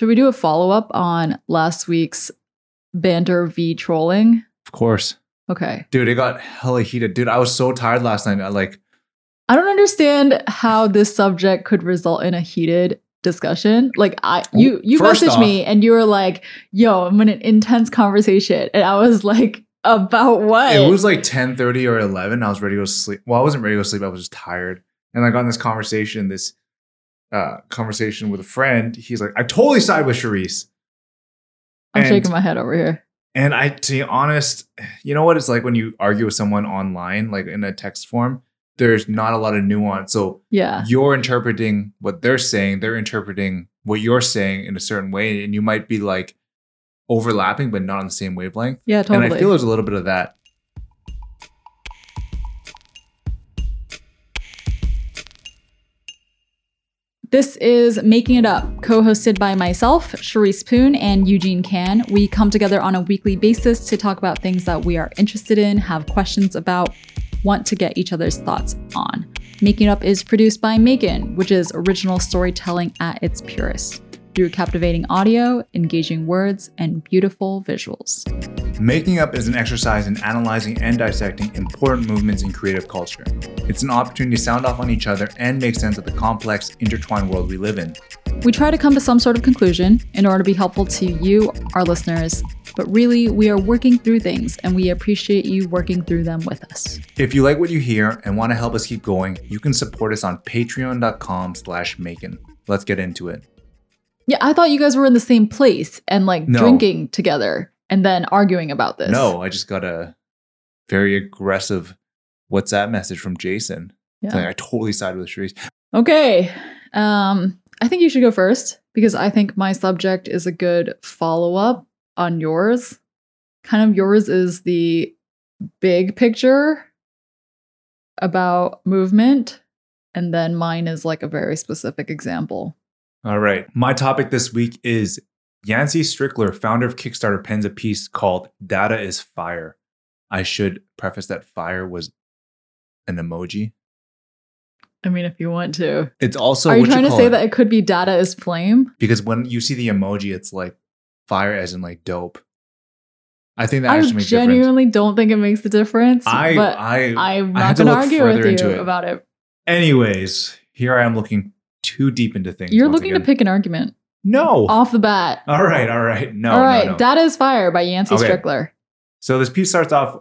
Should we do a follow up on last week's banter v trolling? Of course. Okay. Dude, it got hella heated. Dude, I was so tired last night. I like I don't understand how this subject could result in a heated discussion. Like I you you First messaged me and you were like, "Yo, I'm in an intense conversation." And I was like, "About what?" it was like 10 30 or 11. I was ready to go to sleep. Well, I wasn't ready to go sleep. I was just tired. And I got in this conversation, this uh conversation with a friend. He's like, I totally side with Charisse. I'm and- shaking my head over here. And I, to be honest, you know what it's like when you argue with someone online, like in a text form, there's not a lot of nuance. So Yeah. you're interpreting what they're saying, they're interpreting what you're saying in a certain way, and you might be like overlapping, but not on the same wavelength. Yeah, totally. And I feel there's a little bit of that. This is Making It Up, co hosted by myself, Charisse Poon, and Eugene Kan. We come together on a weekly basis to talk about things that we are interested in, have questions about, want to get each other's thoughts on. Making It Up is produced by MAEKAN, which is original storytelling at its purest, through captivating audio, engaging words, and beautiful visuals. Making up is an exercise in analyzing and dissecting important movements in creative culture. It's an opportunity to sound off on each other and make sense of the complex, intertwined world we live in. We try to come to some sort of conclusion in order to be helpful to you, our listeners, but really, we are working through things and we appreciate you working through them with us. If you like what you hear and want to help us keep going, you can support us on patreon.com slash MAEKAN. Let's get into it. Yeah, I thought you guys were in the same place and like No. drinking together and then arguing about this. No, I just got a very aggressive WhatsApp message from Jason. Yeah. I totally side with Charisse. Okay. Um, I think you should go first because I think my subject is a good follow up on yours. Kind of yours is the big picture about movement, and then mine is like a very specific example. All right. My topic this week is Yancey Strickler, founder of Kickstarter, pens a piece called Data is Fire. I should preface that fire was an emoji. I mean, if you want to. It's also Are you trying to say it? that it could be data is flame? because when you see the emoji, it's like fire as in like dope. I think that I actually makes a difference. genuinely don't think it makes the difference. I, but I, I'm not going to argue with you it. about it. Anyways, here I am looking too deep into things. You're looking to pick an argument No. off the bat. All right, all right. No, All right. no, no. Data is Fire by Yancey Okay. Strickler. So this piece starts off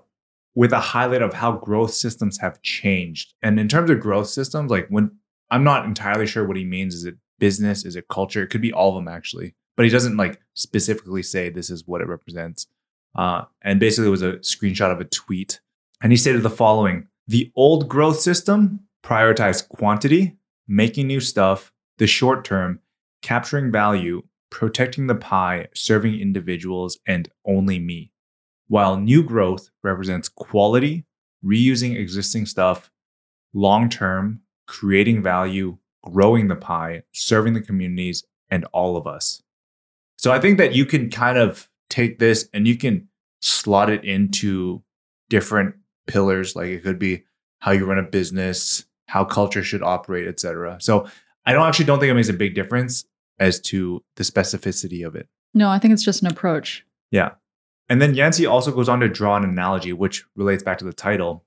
with a highlight of how growth systems have changed. And in terms of growth systems, like when I'm not entirely sure what he means. Is it business? Is it culture? It could be all of them actually. But he doesn't like specifically say this is what it represents. Uh, and basically it was a screenshot of a tweet. And he stated the following The old growth system prioritized quantity, making new stuff, the short term, capturing value, protecting the pie, serving individuals, and only me while new growth represents quality, reusing existing stuff, long term, creating value, growing the pie, serving the communities, and all of us. So I think that you can kind of take this and you can slot it into different pillars. Like it could be how you run a business, how culture should operate, etc. So I don't actually don't think it makes a big difference as to the specificity of it. No, I think it's just an approach. Yeah. And then Yancey also goes on to draw an analogy, which relates back to the title.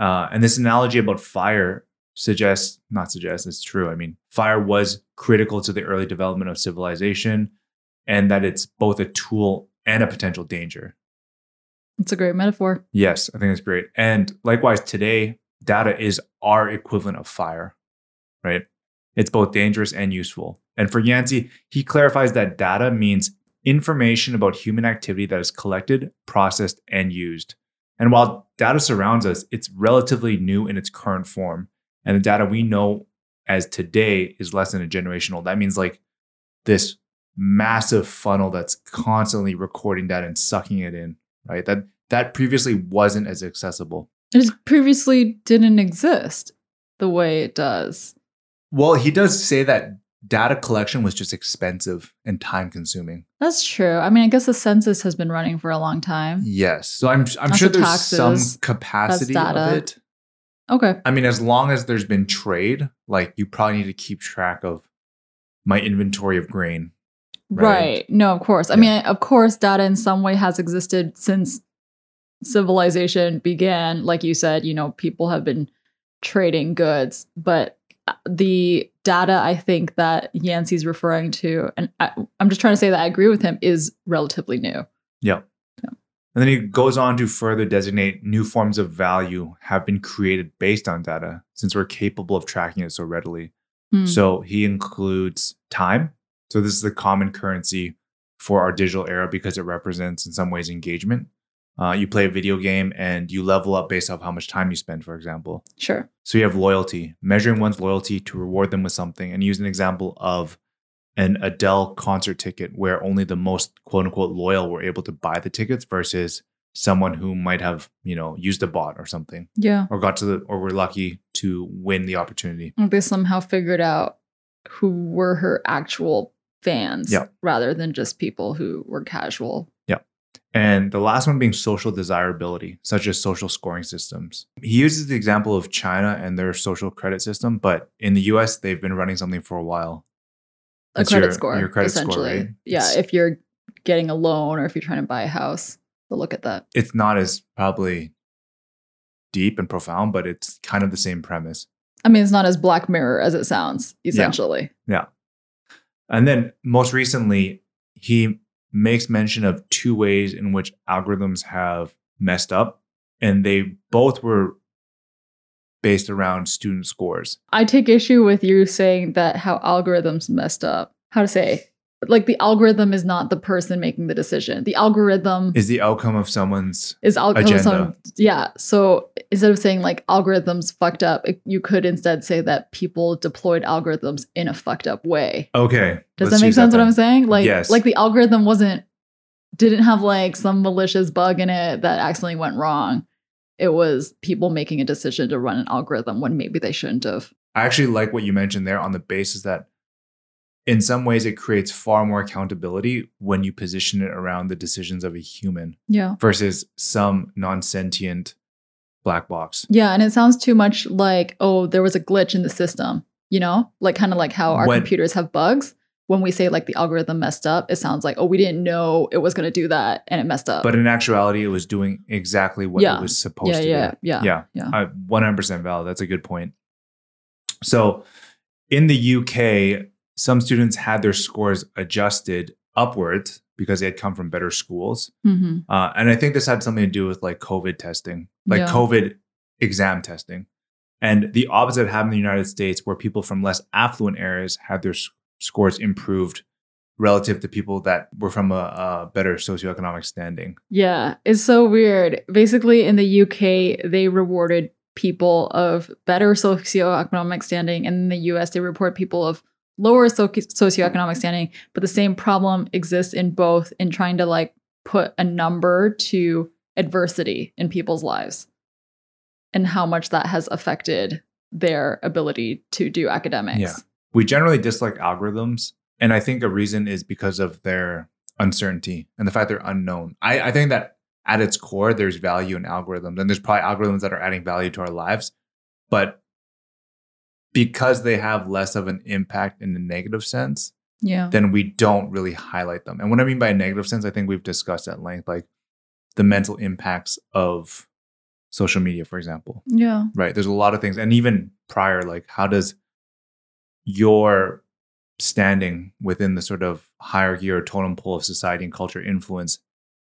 Uh, and this analogy about fire suggests, not suggests, it's true. I mean, fire was critical to the early development of civilization, and that it's both a tool and a potential danger. It's a great metaphor. Yes, I think it's great. And likewise, today, data is our equivalent of fire, right? It's both dangerous and useful. And for Yancey, he clarifies that data means information about human activity that is collected, processed, and used. And while data surrounds us, it's relatively new in its current form. And the data we know as today is less than a generation old. That means like this massive funnel that's constantly recording data and sucking it in, right? That that previously wasn't as accessible. It previously didn't exist the way it does. Well, he does say that data collection was just expensive and time consuming. That's true. I mean, I guess the census has been running for a long time. Yes. So I'm I'm sure there's taxes, some capacity of it. Okay. I mean, as long as there's been trade, like you probably need to keep track of my inventory of grain. Right. No, of course. I mean, of course, data in some way has existed since civilization began. Like you said, you know, people have been trading goods, but uh, the data I think that Yancey's referring to, and I, I'm just trying to say that I agree with him, is relatively new. Yeah. And then he goes on to further designate new forms of value have been created based on data since we're capable of tracking it so readily. Hmm. So he includes time. So this is the common currency for our digital era because it represents in some ways engagement. Uh, you play a video game and you level up based off how much time you spend, for example. Sure. So you have loyalty, measuring one's loyalty to reward them with something, and use an example of an Adele concert ticket where only the most quote unquote loyal were able to buy the tickets versus someone who might have, you know, used a bot or something Yeah. or got to the or were lucky to win the opportunity. They somehow figured out who were her actual fans Yeah. rather than just people who were casual. And the last one being social desirability, such as social scoring systems. He uses the example of China and their social credit system, but in the US, they've been running something for a while. A That's credit your- score, your credit score, right? Yeah, It's- if you're getting a loan or if you're trying to buy a house, they'll look at that. It's not as probably deep and profound, but it's kind of the same premise. I mean, it's not as Black Mirror as it sounds, essentially. Yeah. And then most recently, he makes mention of two ways in which algorithms have messed up, and they both were based around student scores. I take issue with you saying that how algorithms messed up. How to say? Like the algorithm is not the person making the decision. The algorithm Is the outcome of someone's is algorithm. agenda. yeah. So instead of saying like algorithms fucked up, it- you could instead say that people deployed algorithms in a fucked up way. okay. Does that make sense? what. I'm saying? Like, Yes. like the algorithm wasn't didn't have like some malicious bug in it that accidentally went wrong. It was people making a decision to run an algorithm when maybe they shouldn't have. I actually like what you mentioned there on the basis that in some ways it creates far more accountability when you position it around the decisions of a human Yeah. versus some non-sentient black box. Yeah, and it sounds too much like, oh, there was a glitch in the system, you know? Like kind of like how our When- computers have bugs. When we say like the algorithm messed up, it sounds like, oh, we didn't know it was going to do that and it messed up. But in actuality, it was doing exactly what Yeah. it was supposed yeah, to yeah, do. yeah, Yeah. yeah. I 100% valid. That's a good point. So in the UK, some students had their scores adjusted upwards because they had come from better schools. hmm Uh, and I think this had something to do with like COVID testing, like Yeah. COVID exam testing. And the opposite happened in the United States, where people from less affluent areas had their s- scores improved relative to people that were from a, a better socioeconomic standing. Yeah, it's so weird. Basically, in the UK, they rewarded people of better socioeconomic standing, and in the US, they reward people of lower so- socioeconomic standing. But the same problem exists in both in trying to like put a number to adversity in people's lives and how much that has affected their ability to do academics. Yeah. We generally dislike algorithms. And I think a reason is because of their uncertainty and the fact they're unknown. I, I think that at its core, there's value in algorithms. And there's probably algorithms that are adding value to our lives. But because they have less of an impact in the negative sense, Yeah. then we don't really highlight them. And what I mean by a negative sense, I think we've discussed at length, like the mental impacts of social media, for example Yeah. right there's a lot of things and even prior like how does your standing within the sort of hierarchy or totem pole of society and culture influence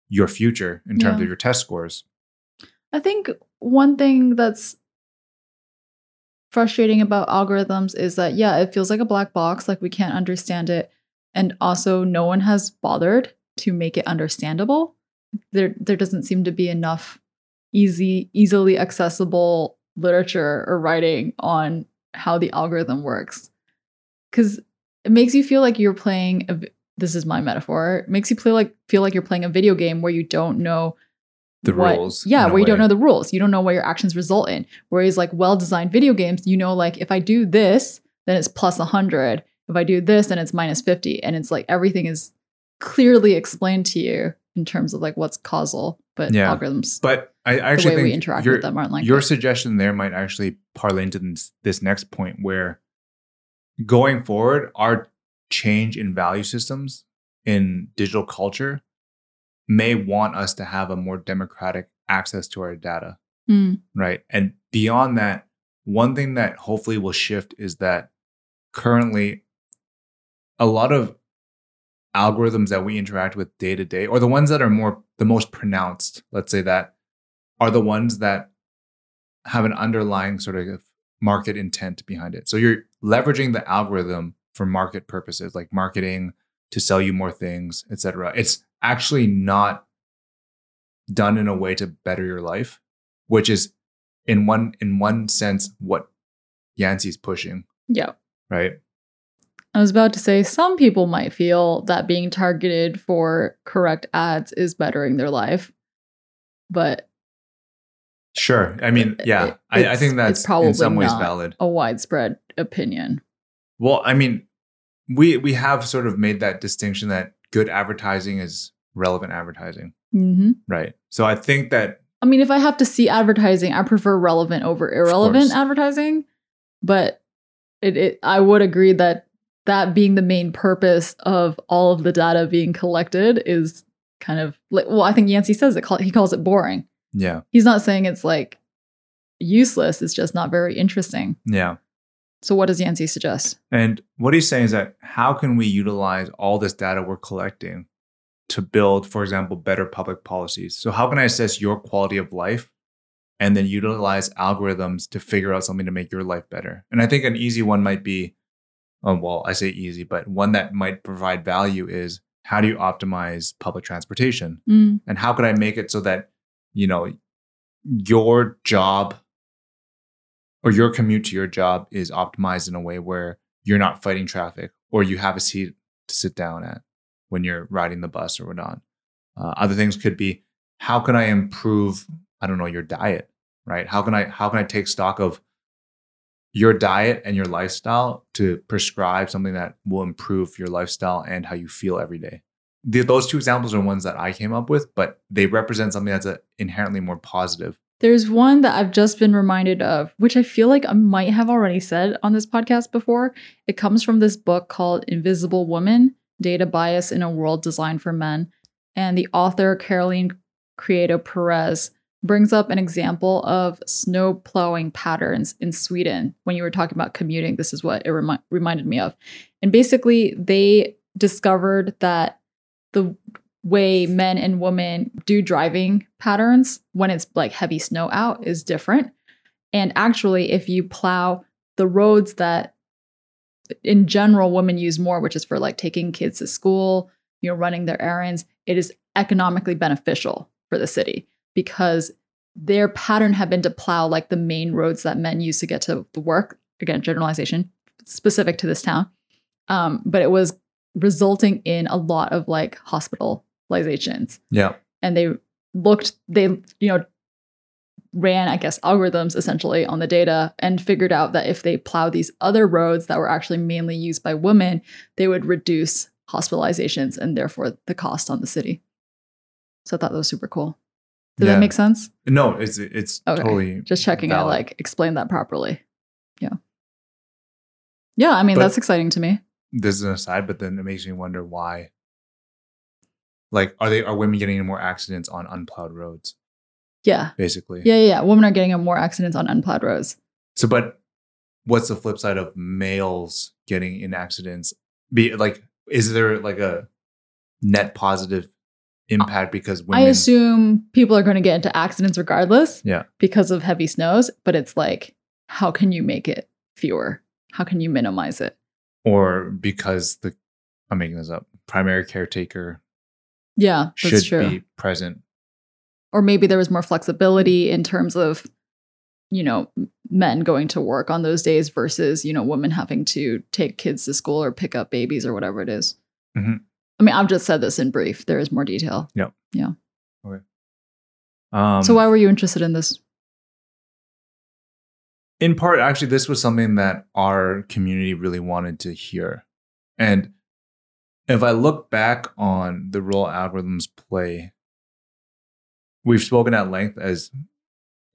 your future in terms Yeah. of your test scores I think one thing that's frustrating about algorithms is that, yeah, it feels like a black box, like we can't understand it. And also, no one has bothered to make it understandable. There, there doesn't seem to be enough easy, easily accessible literature or writing on how the algorithm works. Because it makes you feel like you're playing a, this is my metaphor, it makes you play like feel like you're playing a video game where you don't know the what- rules Yeah, where you don't know the rules. You don't know what your actions result in. Whereas like well-designed video games, you know like if I do this, then it's plus 100. If I do this, then it's minus 50 and it's like everything is clearly explained to you in terms of like what's causal, but Yeah. algorithms but i actually way think we interact your, with them aren't like your suggestion there might actually parlay into this, this next point where going forward our change in value systems in digital culture may want us to have a more democratic access to our data, Mm. right? And beyond that, one thing that hopefully will shift is that currently a lot of algorithms that we interact with day to day, or the ones that are more the most pronounced, let's say that, are the ones that have an underlying sort of market intent behind it. So you're leveraging the algorithm for market purposes, like marketing to sell you more things, etc. It's actually not done in a way to better your life, which is in one in one sense what Yancey's pushing, Yeah. right? I was about to say some people might feel that being targeted for correct ads is bettering their life. But Sure. I mean, yeah, I, I think that's probably in some ways not. valid. a widespread opinion. Well, I mean, we we have sort of made that distinction that good advertising is relevant advertising, hmm right? So I think that I mean, if I have to see advertising, I prefer relevant over irrelevant advertising. But it, it, I would agree that that being the main purpose of all of the data being collected is kind of like, well, I think Yancey says it. call- He calls it boring. yeah, He's not saying it's like useless. It's just not very interesting. yeah. So, what does Yancey suggest? And what he's saying is that how can we utilize all this data we're collecting to build, for example, better public policies? So, how can I assess your quality of life and then utilize algorithms to figure out something to make your life better? And I think an easy one might be, oh, well, I say easy, but one that might provide value is how do you optimize public transportation? Mm, And how could I make it so that, you know, your job or your commute to your job is optimized in a way where you're not fighting traffic or you have a seat to sit down at when you're riding the bus or whatnot. Uh, other things could be how can I improve, I don't know, your diet, right? How can I how can I take stock of your diet and your lifestyle to prescribe something that will improve your lifestyle and how you feel every day? The, those two examples are ones that I came up with, but they represent something that's a, inherently more positive. There's one that I've just been reminded of, which I feel like I might have already said on this podcast before. It comes from this book called Invisible Woman Data Bias in a World Designed for Men. And the author, Caroline Criado Perez, brings up an example of snow plowing patterns in Sweden. When you were talking about commuting, this is what it remi- reminded me of. And basically, they discovered that the way men and women do driving patterns when it's like heavy snow out is different. And actually, if you plow the roads that in general women use more, which is for like taking kids to school, you know, running their errands, it is economically beneficial for the city because their pattern had been to plow like the main roads that men use to get to the work. Again, generalization specific to this town. Um, but it was resulting in a lot of like hospitalizations Yeah. and they looked they you know ran i guess algorithms essentially on the data and figured out that if they plowed these other roads that were actually mainly used by women they would reduce hospitalizations and therefore the cost on the city so i thought that was super cool did Yeah. that make sense No, it's it's Okay. totally just checking i valid. like explained that properly yeah yeah i mean But- that's exciting to me this is an aside, but then it makes me wonder why. Like, are they are women getting in more accidents on unplowed roads? yeah Basically, yeah yeah, yeah. women are getting more accidents on unplowed roads So, but what's the flip side of males getting in accidents? Be like, is there like a net positive impact because women? I assume people are going to get into accidents regardless. Yeah. Because of heavy snows, but it's like, how can you make it fewer? How can you minimize it? or because the I'm making this up. Primary caretaker Yeah, that's should true. be present. or maybe there was more flexibility in terms of, you know, men going to work on those days versus, you know, women having to take kids to school or pick up babies or whatever it is. Mhm. I mean, I've just said this in brief. There is more detail. Yep yeah okay um, so, why were you interested in this? in part actually this was something that our community really wanted to hear and if i look back on the role algorithms play we've spoken at length as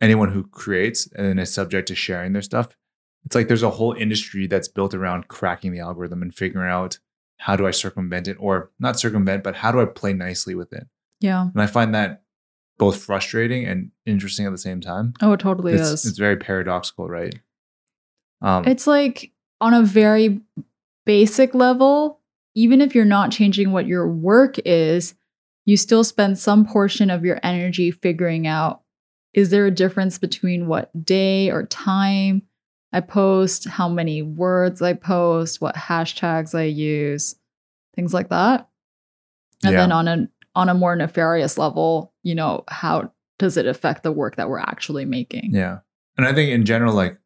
anyone who creates and is subject to sharing their stuff it's like there's a whole industry that's built around cracking the algorithm and figuring out how do I circumvent it or not circumvent, but how do I play nicely with it? Yeah. And I find that both frustrating and interesting at the same time. Oh, it totally It's, is. it's very paradoxical, right? Um, It's like on a very basic level, even if you're not changing what your work is, you still spend some portion of your energy figuring out is there a difference between what day or time I post, how many words I post, what hashtags I use, things like that. And Yeah. then on a on a more nefarious level, you know, how does it affect the work that we're actually making? Yeah. And I think in general, like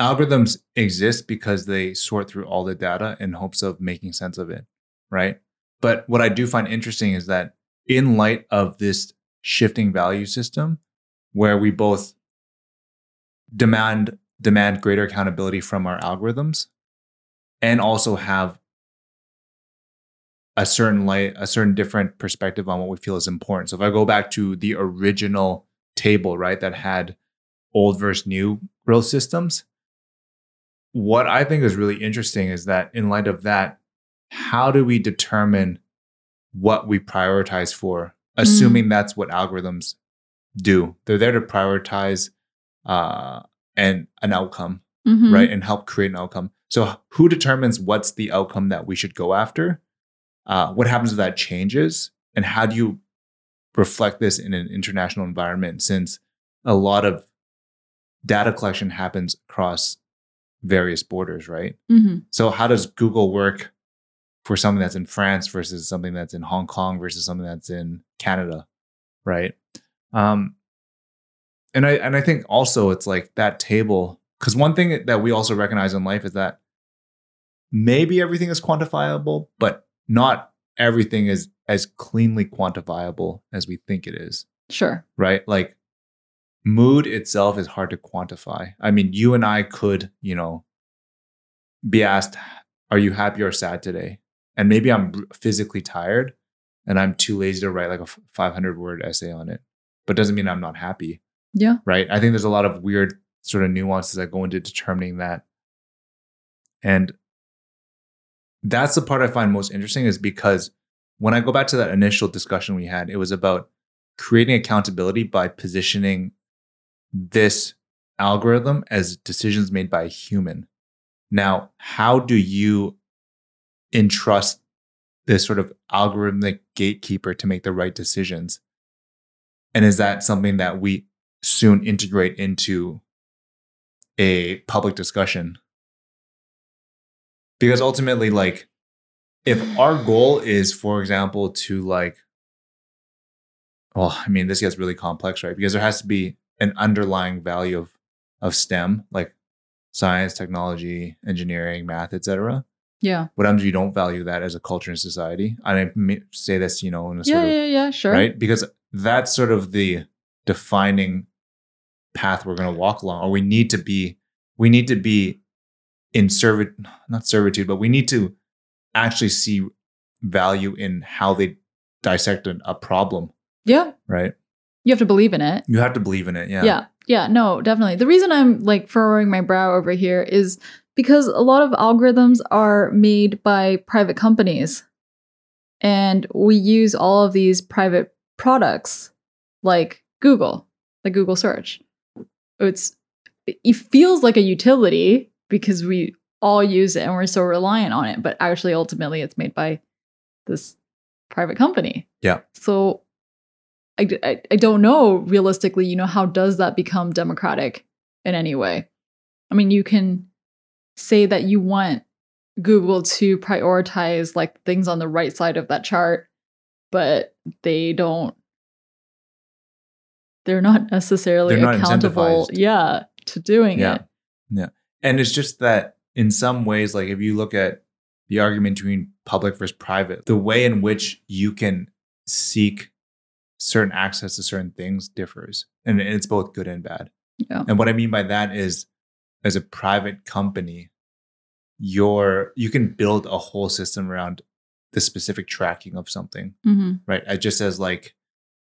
algorithms exist because they sort through all the data in hopes of making sense of it. Right. But what I do find interesting is that in light of this shifting value system, where we both demand demand greater accountability from our algorithms and also have a certain light, a certain different perspective on what we feel is important. So if I go back to the original table, right, that had old versus new growth systems, what I think is really interesting is that in light of that, how do we determine what we prioritize for, assuming that's what algorithms do? They're there to prioritize uh, and an outcome Mhm. right and help create an outcome so who determines what's the outcome that we should go after uh, what happens if that changes and how do you reflect this in an international environment since a lot of data collection happens across various borders right Mhm. so how does google work for something that's in france versus something that's in hong kong versus something that's in canada right um and i and i think also it's like that table because one thing that we also recognize in life is that maybe everything is quantifiable but not everything is as cleanly quantifiable as we think it is Sure. right like mood itself is hard to quantify. I mean you and i could you know be asked are you happy or sad today? And maybe i'm physically tired and i'm too lazy to write like a 500 word essay on it but doesn't mean i'm not happy. Yeah. right? I think there's a lot of weird sort of nuances that go into determining that. And that's the part i find most interesting is because when i go back to that initial discussion we had it was about creating accountability by positioning this algorithm as decisions made by a human. Now how do you entrust this sort of algorithmic gatekeeper to make the right decisions? And is that something that we soon integrate into a public discussion? Because ultimately like if our goal is for example to like well i mean this gets really complex right? Because there has to be an underlying value of of stem like science technology engineering math etc Yeah. what happens if you don't value that as a culture and society i may say this you know in a sort Yeah. of Yeah. Yeah. Sure. right? Because that's sort of the defining path we're going to walk along, or we need to be, we need to be in servitude, not servitude, but we need to actually see value in how they dissect an- a problem, Yeah. right? You have to believe in it. You have to believe in it. Yeah. Yeah. yeah. No, definitely. The reason I'm like furrowing my brow over here is because a lot of algorithms are made by private companies. And we use all of these private products like Google, like Google search. It's it feels like a utility because we all use it and we're so reliant on it, but actually ultimately it's made by this private company. Yeah. So I, I, I don't know realistically, you know, how does that become democratic in any way? I mean, you can say that you want Google to prioritize like things on the right side of that chart, but they don't, they're not necessarily They're not accountable, yeah, to doing Yeah. it. Yeah. And it's just that in some ways, like if you look at the argument between public versus private, the way in which you can seek certain access to certain things differs. And it's both good and bad. Yeah. And what I mean by that is as a private company, you're you can build a whole system around the specific tracking of something, hmm right? Uh, Just as like,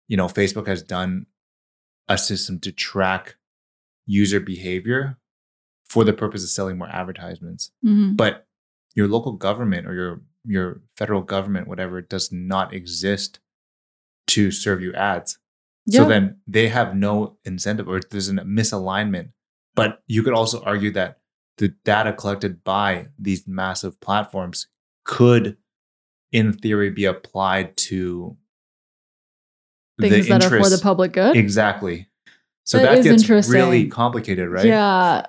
you know, Facebook has done a system to track user behavior for the purpose of selling more advertisements. hmm But your local government or your your federal government, whatever, does not exist to serve you ads. Yeah. So then they have no incentive or there's a misalignment. But you could also argue that the data collected by these massive platforms could, in theory, be applied to things that are for the public good. Exactly. So That that, is gets interesting. really complicated, right? Yeah.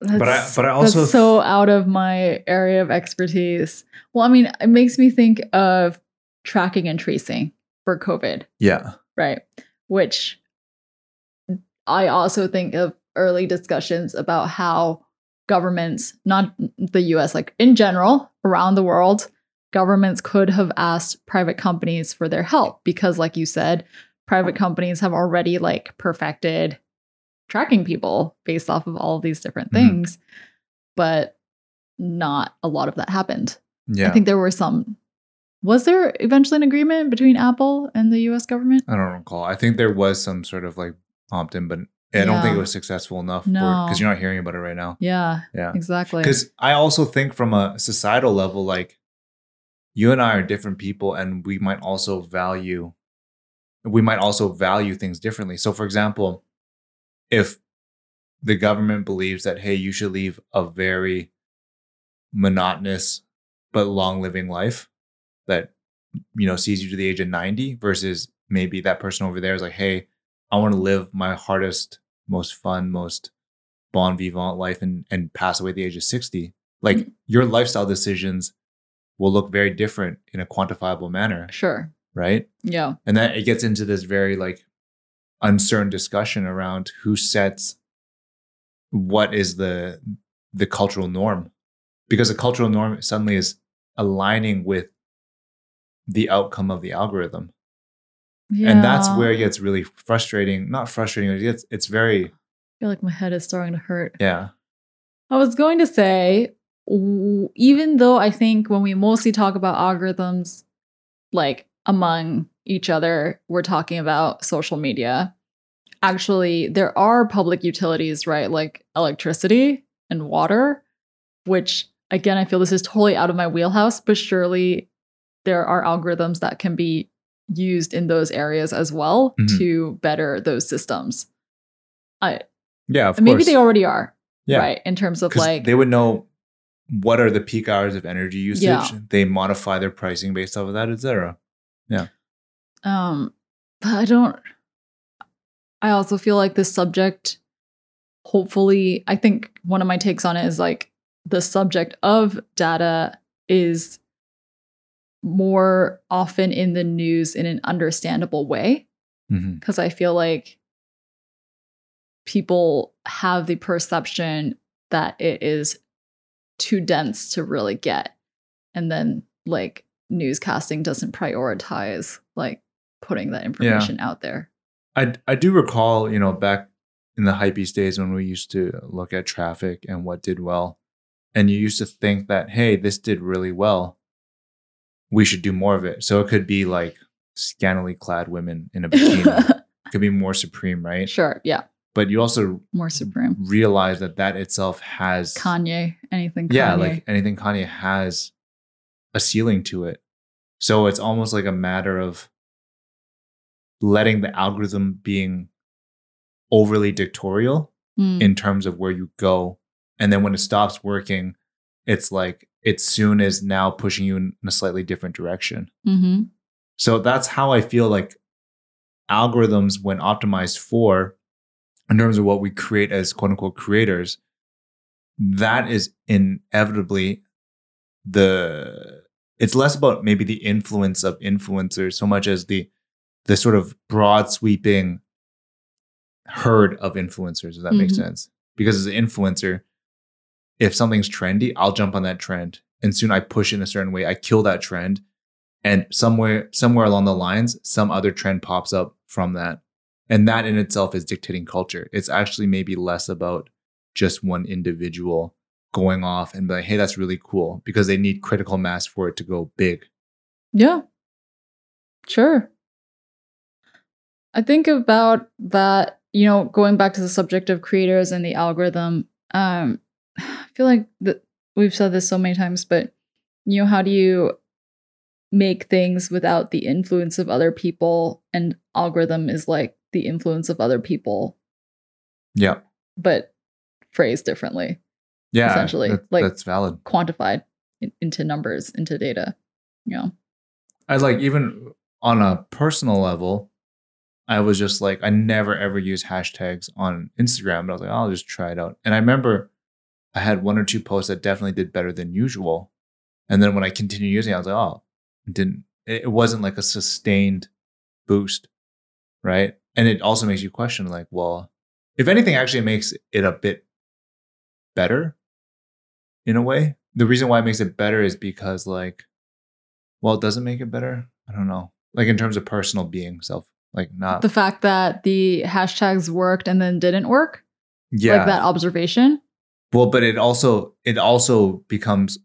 But I- but I also that's so out of my area of expertise. Well, I mean, it makes me think of tracking and tracing for COVID, Yeah. right? Which I also think of early discussions about how governments, not the US, like in general, around the world, governments could have asked private companies for their help because, like you said, private companies have already like perfected tracking people based off of all of these different Mhm. things. But not a lot of that happened. Yeah. I think there were some. Was there eventually an agreement between Apple and the US government? I don't recall. I think there was some sort of like opt in, but I don't think it was successful enough No. because you're not hearing about it right now. Yeah, Yeah. exactly. Because I also think from a societal level, like you and I are different people, and we might also value, we might also value things differently. So, for example, if the government believes that hey, you should leave a very monotonous but long living life that you know sees you to the age of 90 versus maybe that person over there is like hey i want to live my hardest most fun most bon vivant life and and pass away at the age of 60 like Mhm. your lifestyle decisions will look very different in a quantifiable manner sure. right Yeah. and then it gets into this very like uncertain discussion around who sets what is the the cultural norm because the cultural norm suddenly is aligning with the outcome of the algorithm Yeah. and that's where it gets really frustrating not frustrating it gets it's very I feel like my head is starting to hurt. yeah I was going to say, even though I think when we mostly talk about algorithms, like among each other, we're talking about social media. Actually, there are public utilities, right? Like electricity and water, which again, I feel this is totally out of my wheelhouse, but surely there are algorithms that can be used in those areas as well Mhm. to better those systems. I yeah of maybe course they already are, yeah right? In terms of like they would know what are the peak hours of energy usage Yeah. they modify their pricing based off of that etc Yeah. Um, but I don't. I also feel like this subject, hopefully, I think one of my takes on it is like the subject of data is more often in the news in an understandable way mm-hmm. because I feel like people have the perception that it is too dense to really get. And then, like, newscasting doesn't prioritize like putting that information out there. I I do recall, you know, back in the hypebeast days when we used to look at traffic and what did well, and you used to think that, hey, this did really well. We should do more of it. So it could be like scantily clad women in a bikini. could be more supreme, right? sure. Yeah. But you also More supreme. realize that that itself has Kanye. Anything Kanye. yeah, like anything Kanye has a ceiling to it. So it's almost like a matter of letting the algorithm being overly dictatorial Mm, in terms of where you go. And then when it stops working, it's like it soon is now pushing you in a slightly different direction. mhm. So that's how I feel like algorithms, when optimized for, in terms of what we create as quote unquote creators, that is inevitably the it's less about maybe the influence of influencers so much as the the sort of broad sweeping herd of influencers if that makes Mhm. sense because as an influencer if something's trendy i'll jump on that trend. And soon i push in a certain way. I kill that trend. And somewhere somewhere along the lines some other trend pops up from that. And that in itself is dictating culture. It's actually maybe less about just one individual going off and be like hey that's really cool because they need critical mass for it to go big. Yeah. Sure. I think about that, you know, going back to the subject of creators and the algorithm, um, I feel like the we've said this so many times, but you know, how do you make things without the influence of other people? And algorithm is like the influence of other people, Yeah. but phrased differently, Yeah. Essentially, that- like- that's valid. quantified in, into numbers, into data. You know, I like even on a personal level, I was just like, I never ever use hashtags on Instagram, but I was like, I'll just try it out. And I remember I had one or two posts that definitely did better than usual. And then when I continued using it, I was like, oh, it didn't, it wasn't like a sustained boost. Right. And it also makes you question, like, well, if anything, actually makes it a bit better in a way. The reason why it makes it better is because, like, well, it doesn't make it better. I don't know. Like in terms of personal being, self, like not the fact that the hashtags worked and then didn't work, yeah. like that observation. Well, but it also it also becomes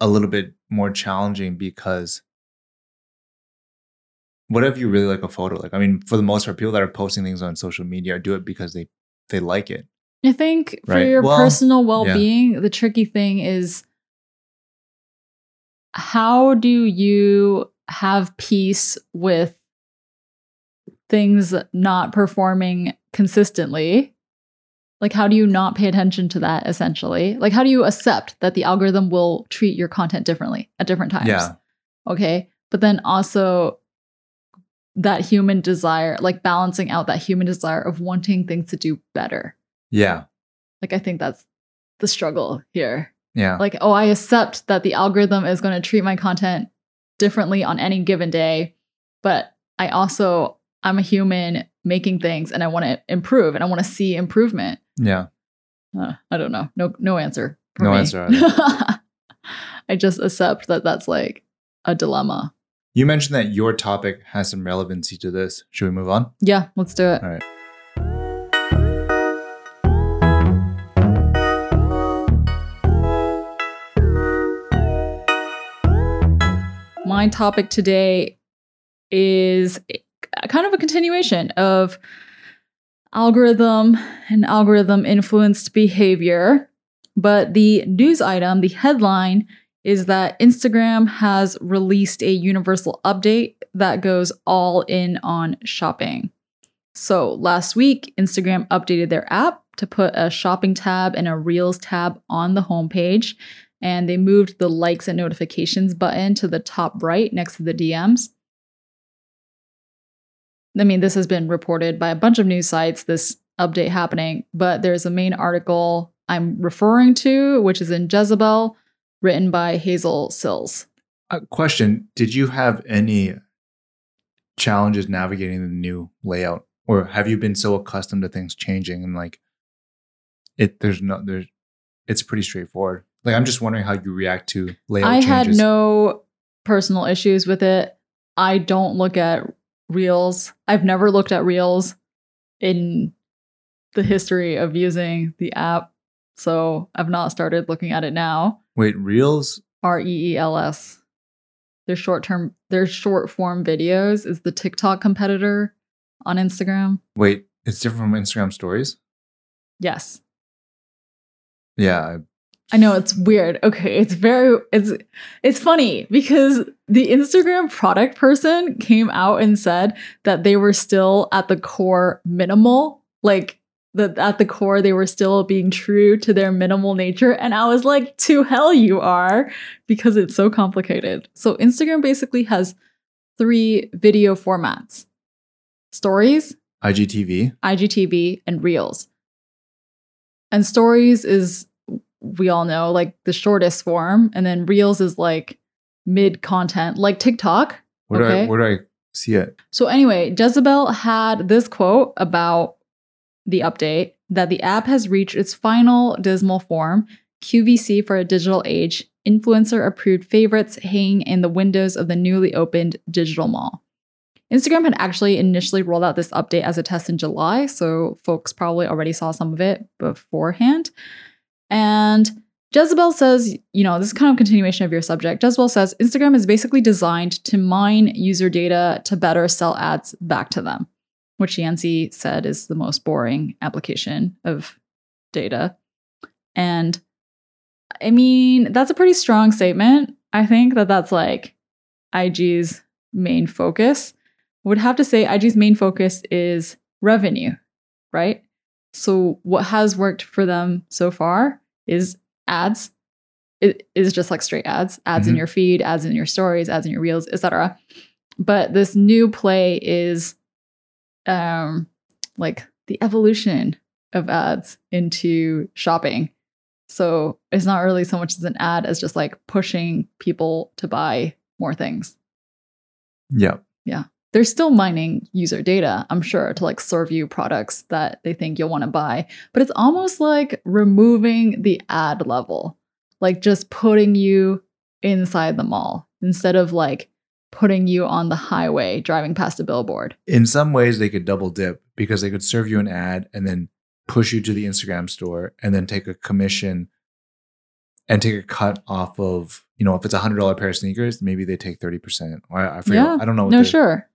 a little bit more challenging because what if you really like a photo? Like, I mean, for the most part, people that are posting things on social media do it because they they like it. I think for Right. your Well, personal well being, the tricky thing is how do you have peace with things not performing consistently? Like, how do you not pay attention to that essentially? Like, how do you accept that the algorithm will treat your content differently at different times? Yeah. Okay. But then also that human desire, like balancing out that human desire of wanting things to do better. Yeah. Like I think that's the struggle here. Yeah. Like, oh, I accept that the algorithm is going to treat my content differently on any given day, but I also I'm a human making things and I want to improve and I want to see improvement. yeah. Uh, I don't know. No no answer. for No me. answer. I just accept that that's like a dilemma. You mentioned that your topic has some relevancy to this. Should we move on? Yeah, let's do it. All right. My topic today is kind of a continuation of algorithm and algorithm influenced behavior. But the news item, the headline, is that Instagram has released a universal update that goes all in on shopping. So last week, Instagram updated their app to put a shopping tab and a Reels tab on the homepage and they moved the likes and notifications button to the top right next to the DMs. I mean, this has been reported by a bunch of news sites, this update happening, but there's a main article I'm referring to, which is in Jezebel, written by Hazel Cills. Uh, question Did you have any challenges navigating the new layout? Or have you been so accustomed to things changing and like it there's no there's it's pretty straightforward. Like I'm just wondering how you react to layout I changes. had no personal issues with it. I don't look at reels. I've never looked at reels in the history of using the app. So I've not started looking at it now. Wait, Reels? R E E L S. Their short term, their short form videos is the TikTok competitor on Instagram. Wait, it's different from Instagram stories? Yes. Yeah. I- know it's weird. Okay, it's very it's it's funny because the Instagram product person came out and said that they were still at the core minimal, like that at the core they were still being true to their minimal nature and I was like, "To hell you are," because it's so complicated. So Instagram basically has three video formats. Stories, IGTV. IGTV, and Reels. And Stories is, we all know, like the shortest form. And then Reels is like mid content, like TikTok. Where do Okay. I where do I see it? So, anyway, Jezebel had this quote about the update that the app has reached its final dismal form QVC for a digital age, influencer approved favorites hanging in the windows of the newly opened digital mall. Instagram had actually initially rolled out this update as a test in July, so folks probably already saw some of it beforehand. And Jezebel says, you know, this is kind of continuation of your subject. Jezebel says Instagram is basically designed to mine user data to better sell ads back to them, which Yancey said is the most boring application of data. And I mean, that's a pretty strong statement. I think that that's like IG's main focus. Would have to say IG's main focus is revenue, right? So what has worked for them so far is ads. It is just like straight ads, ads in Mhm. your feed, ads in your stories, ads in your reels, etc. But this new play is um like the evolution of ads into shopping. So it's not really so much as an ad as just like pushing people to buy more things. Yeah. Yeah. They're still mining user data, I'm sure, to like serve you products that they think you'll want to buy. But it's almost like removing the ad level, like just putting you inside the mall instead of like putting you on the highway driving past a billboard. In some ways, they could double dip because they could serve you an ad and then push you to the Instagram store and then take a commission and take a cut off of, you know, if it's a hundred dollar pair of sneakers, maybe they take 30%. Or I, I forget. Yeah. I don't know. what No, the- sure.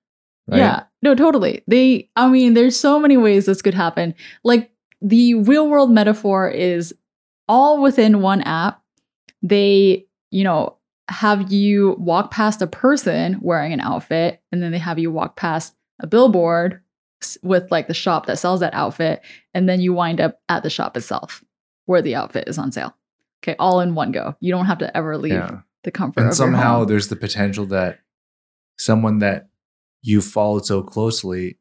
Right? Yeah. No, totally. They I mean, there's so many ways this could happen. Like the real world metaphor is all within one app. They, you know, have you walk past a person wearing an outfit and then they have you walk past a billboard with like the shop that sells that outfit and then you wind up at the shop itself where the outfit is on sale. Okay, all in one go. You don't have to ever leave Yeah. the comfort And somehow there's the potential that someone that you followed so closely,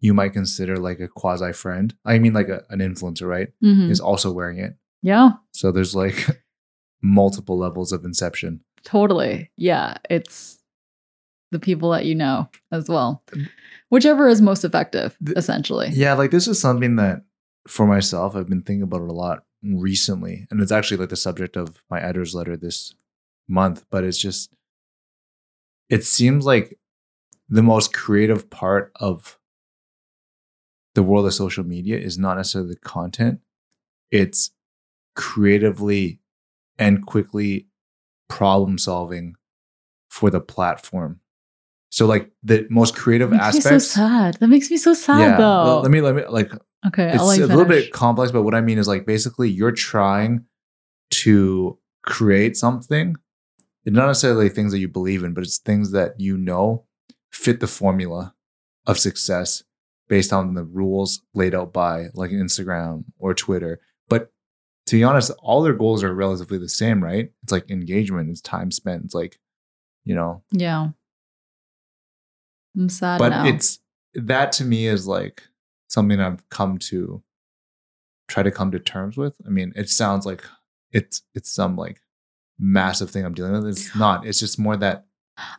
you might consider like a quasi friend. I mean, like a, an influencer, right? Mhm. Is also wearing it. Yeah. So there's like multiple levels of inception. Totally. Yeah. It's the people that you know as well. Whichever is most effective, essentially. Yeah, like this is something that for myself, I've been thinking about it a lot recently. And it's actually like the subject of my editor's letter this month. But it's just, it seems like the most creative part of the world of social media is not necessarily the content, it's creatively and quickly problem solving for the platform. So, like the most creative that Makes me so sad. That makes me so sad, l- though. Let me let me like okay, it's let a little bit complex, but what I mean is like basically you're trying to create something. It's not necessarily things that you believe in, but it's things that you know fit the formula of success based on the rules laid out by like Instagram or Twitter. But to be honest, all their goals are relatively the same, right? It's like engagement, it's time spent, it's like, you know, Yeah. I'm sad but now. it's that to me is like something I've come to try to come to terms with. I mean, it sounds like it's it's some like massive thing I'm dealing with. It's not. It's just more that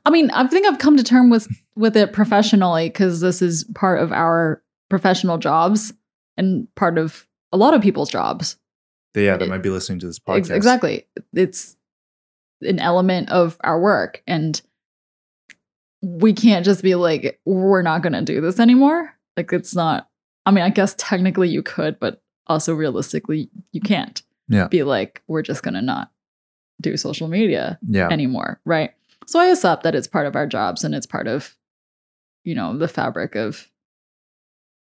I mean, I think I've come to terms with with it professionally because this is part of our professional jobs and part of a lot of people's jobs. yeah, that It- might be listening to this podcast. Exactly. It's an element of our work. And we can't just be like, we're not going to do this anymore. Like, it's not, I mean, I guess technically you could, but also realistically, you can't Yeah. be like, we're just going to not do social media Yeah. anymore. Right. So I accept that it's part of our jobs and it's part of, you know, the fabric of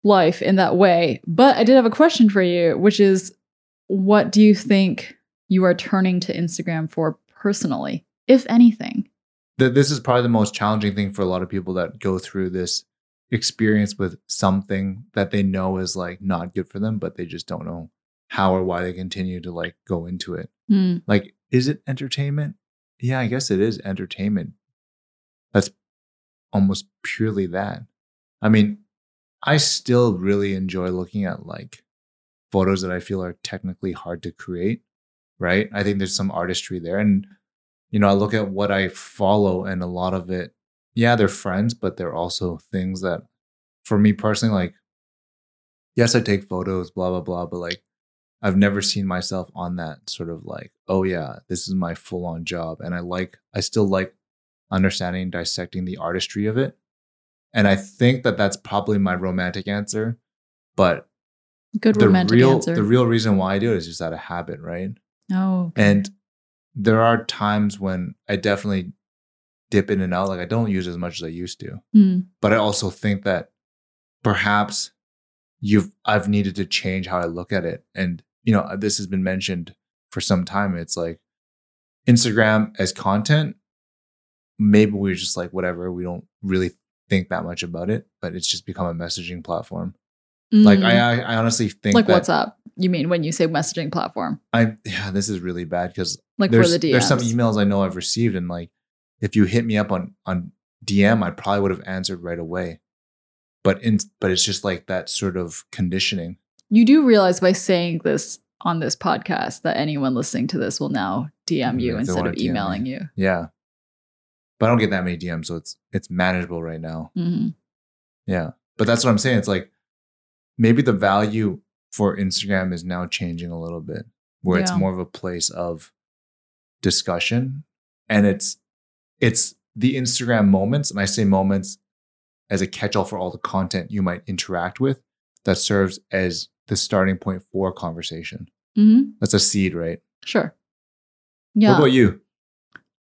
life in that way. But I did have a question for you, which is what do you think you are turning to Instagram for personally, if anything? Th- this is probably the most challenging thing for a lot of people that go through this experience with something that they know is like not good for them, but they just don't know how or why they continue to like go into it. Hmm. like is it entertainment yeah i guess it is entertainment. That's almost purely that. I mean i still really enjoy looking at like photos that i feel are technically hard to create right? I think there's some artistry there and you know i look at what i follow and a lot of it yeah they're friends but they're also things that for me personally like yes i take photos blah blah blah but like I've never seen myself on that sort of like, oh yeah, this is my full on job. And I like, I still like understanding and dissecting the artistry of it. And I think that that's probably my romantic answer. But Good the romantic real, answer. the real reason why I do it is just out of habit, right? oh, And there are times when I definitely dip in and out. Like I don't use as much as I used to. Hmm. But I also think that perhaps you've I've needed to change how I look at it. And you know, this has been mentioned for some time. It's like Instagram as content. Maybe we're just like whatever. We don't really think that much about it, but it's just become a messaging platform. Like Mm. I, I, I honestly think like what's up? You mean when you say messaging platform? I yeah, this is really bad because Like there's for the there's some emails I know I've received and like if you hit me up on on DM, I probably would have answered right away. But in but it's just like that sort of conditioning. You do realize by saying this on this podcast that anyone listening to this will now DM you Yeah, instead of DM me. emailing you. Yeah. But I don't get that many DMs, so it's it's manageable right now. hmm Yeah. But that's what I'm saying. It's like maybe the value for Instagram is now changing a little bit, where it's more of a place of discussion. And it's it's the Instagram moments, and I say moments as a catch-all for all the content you might interact with that serves as the starting point for conversation. hmm That's a seed, right? Sure. Yeah. What about you?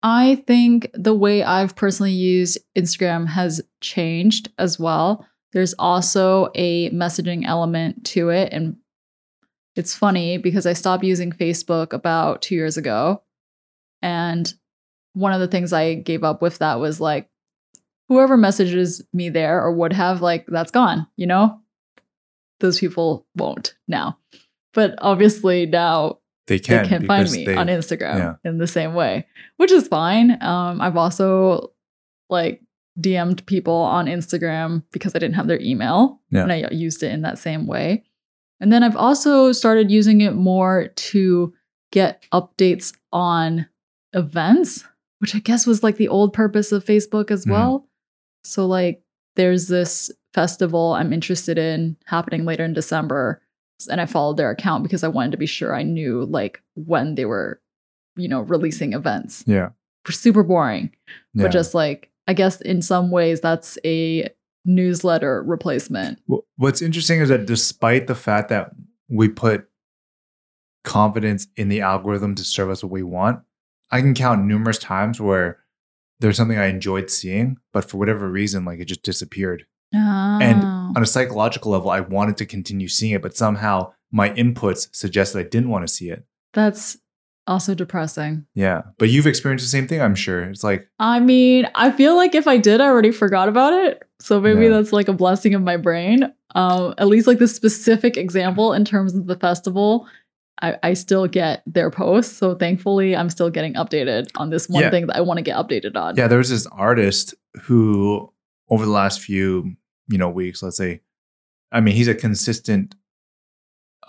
I think the way I've personally used Instagram has changed as well. There's also a messaging element to it. And it's funny because I stopped using Facebook about two years ago. And one of the things I gave up with that was like, whoever messages me there or would have, like, that's gone, you know? Those people won't now. But obviously now They can, they can find me they- on Instagram yeah. in the same way, which is fine. Um, I've also like DM'd people on Instagram because I didn't have their email Yeah. and I used it in that same way. And then I've also started using it more to get updates on events, which I guess was like the old purpose of Facebook as Mhm. well. So, like, there's this festival I'm interested in happening later in December and I followed their account because I wanted to be sure I knew like when they were, you know, releasing events. Yeah. Super boring, yeah. but just like I guess in some ways that's a newsletter replacement. What's interesting is that despite the fact that we put confidence in the algorithm to serve us what we want, I can count numerous times where there's something I enjoyed seeing, but for whatever reason, like it just disappeared. And Oh. On a psychological level, I wanted to continue seeing it, but somehow my inputs suggested I didn't want to see it. that's also depressing. Yeah. But you've experienced the same thing, I'm sure. It's like, I mean, I feel like if I did, I already forgot about it. So maybe Yeah. that's like a blessing of my brain. Um, at least like the specific example in terms of the festival, I, I still get their posts. So thankfully, I'm still getting updated on this one Yeah. thing that I want to get updated on. Yeah, there was this artist who, over the last few, you know, weeks, let's say, I mean, he's a consistent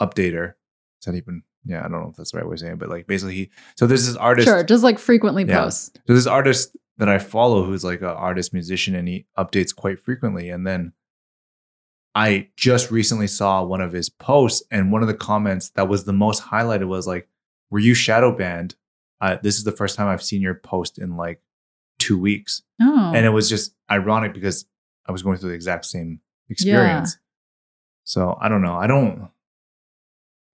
updater. Is that even? Yeah, I don't know if that's the right way of saying it, but like basically, he. So there's this artist. Sure, just like frequently Yeah. posts. So this artist that I follow, who's like an artist musician, and he updates quite frequently. And then I just recently saw one of his posts, and one of the comments that was the most highlighted was like, "Were you shadow banned? Uh, this is the first time I've seen your post in like two weeks." Oh, and it was just ironic because I was going through the exact same experience. So I don't know. I don't.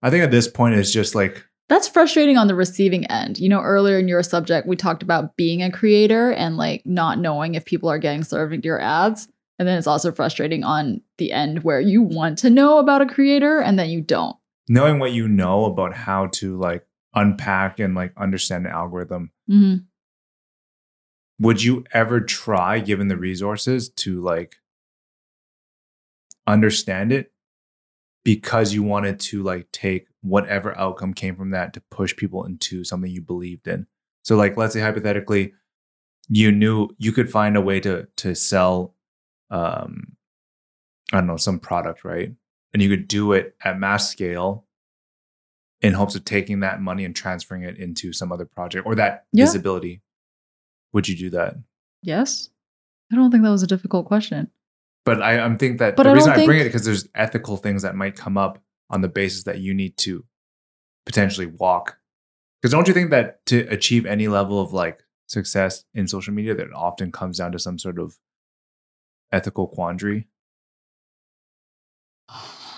I think at this point it's just like that's frustrating on the receiving end. You know, earlier in your subject, we talked about being a creator and like not knowing if people are getting served your ads. And then it's also frustrating on the end where you want to know about a creator and then you don't. knowing what you know about how to like unpack and like understand the algorithm. hmm Would you ever try, given the resources, to like understand it because you wanted to like take whatever outcome came from that to push people into something you believed in? So, like, let's say hypothetically, you knew you could find a way to to sell, um, I don't know, some product, right? And you could do it at mass scale in hopes of taking that money and transferring it into some other project or that Yeah. visibility. Would you do that? Yes. I don't think that was a difficult question. But I, I'm think that But the I reason I bring think- it because there's ethical things that might come up on the basis that you need to potentially walk. Because don't you think that to achieve any level of like success in social media, that often comes down to some sort of ethical quandary?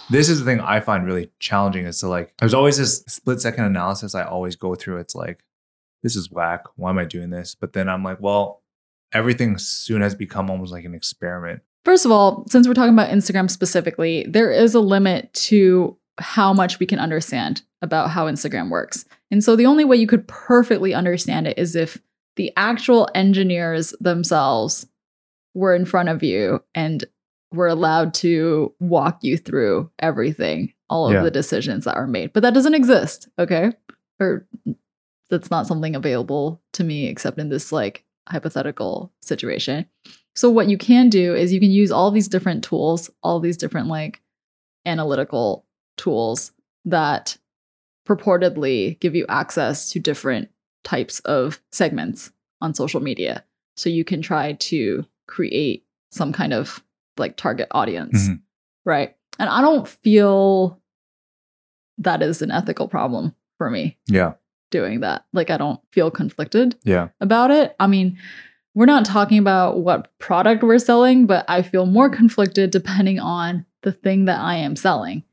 This is the thing I find really challenging is to like, there's always this split second analysis I always go through. It's like, this is whack. Why am I doing this? But then I'm like, well, everything soon has become almost like an experiment. First of all, since we're talking about Instagram specifically, there is a limit to how much we can understand about how Instagram works. And so the only way you could perfectly understand it is if the actual engineers themselves were in front of you and were allowed to walk you through everything, all of Yeah. the decisions that are made. But that doesn't exist, okay? Or that's not something available to me except in this like hypothetical situation. So what you can do is you can use all these different tools, all these different like analytical tools that purportedly give you access to different types of segments on social media. So you can try to create some kind of like target audience, Mhm. right? And I don't feel that is an ethical problem for me Yeah. doing that. Like I don't feel conflicted Yeah. about it. I mean, we're not talking about what product we're selling, but I feel more conflicted depending on the thing that I am selling.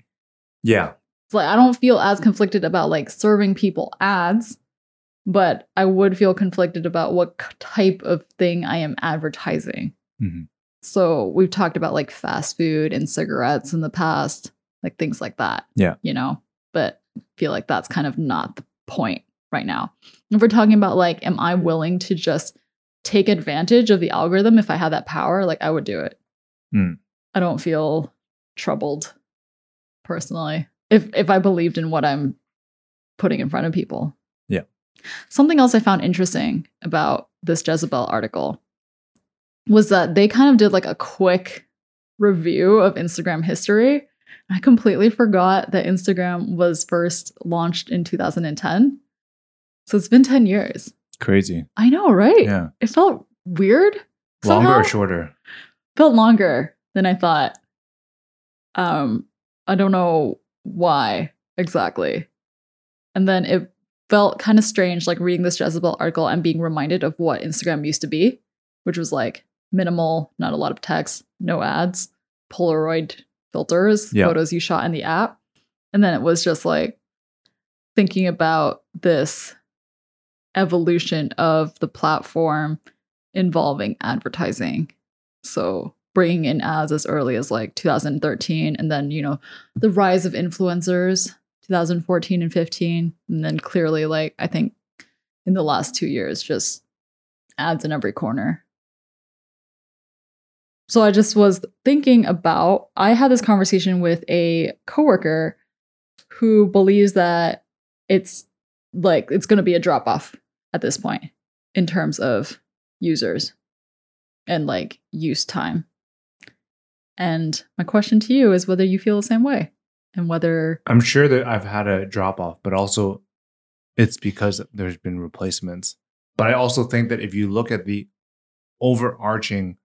Yeah. It's like I don't feel as conflicted about like serving people ads, but I would feel conflicted about what type of thing I am advertising. Mhm. So we've talked about like fast food and cigarettes in the past, like things like that. Yeah. You know, but I feel like that's kind of not the point right now. If we're talking about like, am I willing to just take advantage of the algorithm if I had that power? Like I would do it. Hmm. I don't feel troubled personally if if I believed in what I'm putting in front of people. Something else I found interesting about this Jezebel article was that they kind of did like a quick review of Instagram history. I completely forgot that Instagram was first launched in 2010. So it's been 10 years. Crazy. I know, right? Yeah. It felt weird. Longer or shorter? felt longer than I thought. Um, I don't know why exactly. And then it felt kind of strange, like reading this Jezebel article and being reminded of what Instagram used to be, which was like minimal, not a lot of text, no ads, Polaroid filters, Yeah. photos you shot in the app. And then it was just like thinking about this evolution of the platform involving advertising. So bringing in ads as early as like 2013 and then, you know, the rise of influencers 2014 and 15 and then clearly like I think in the last 2 years just ads in every corner. So I just was thinking about I had this conversation with a coworker who believes that it's like it's going to be a drop off at this point in terms of users and like use time. And my question to you is whether you feel the same way and whether I'm sure that I've had a drop off, but also it's because there's been replacements. But I also think that if you look at the overarching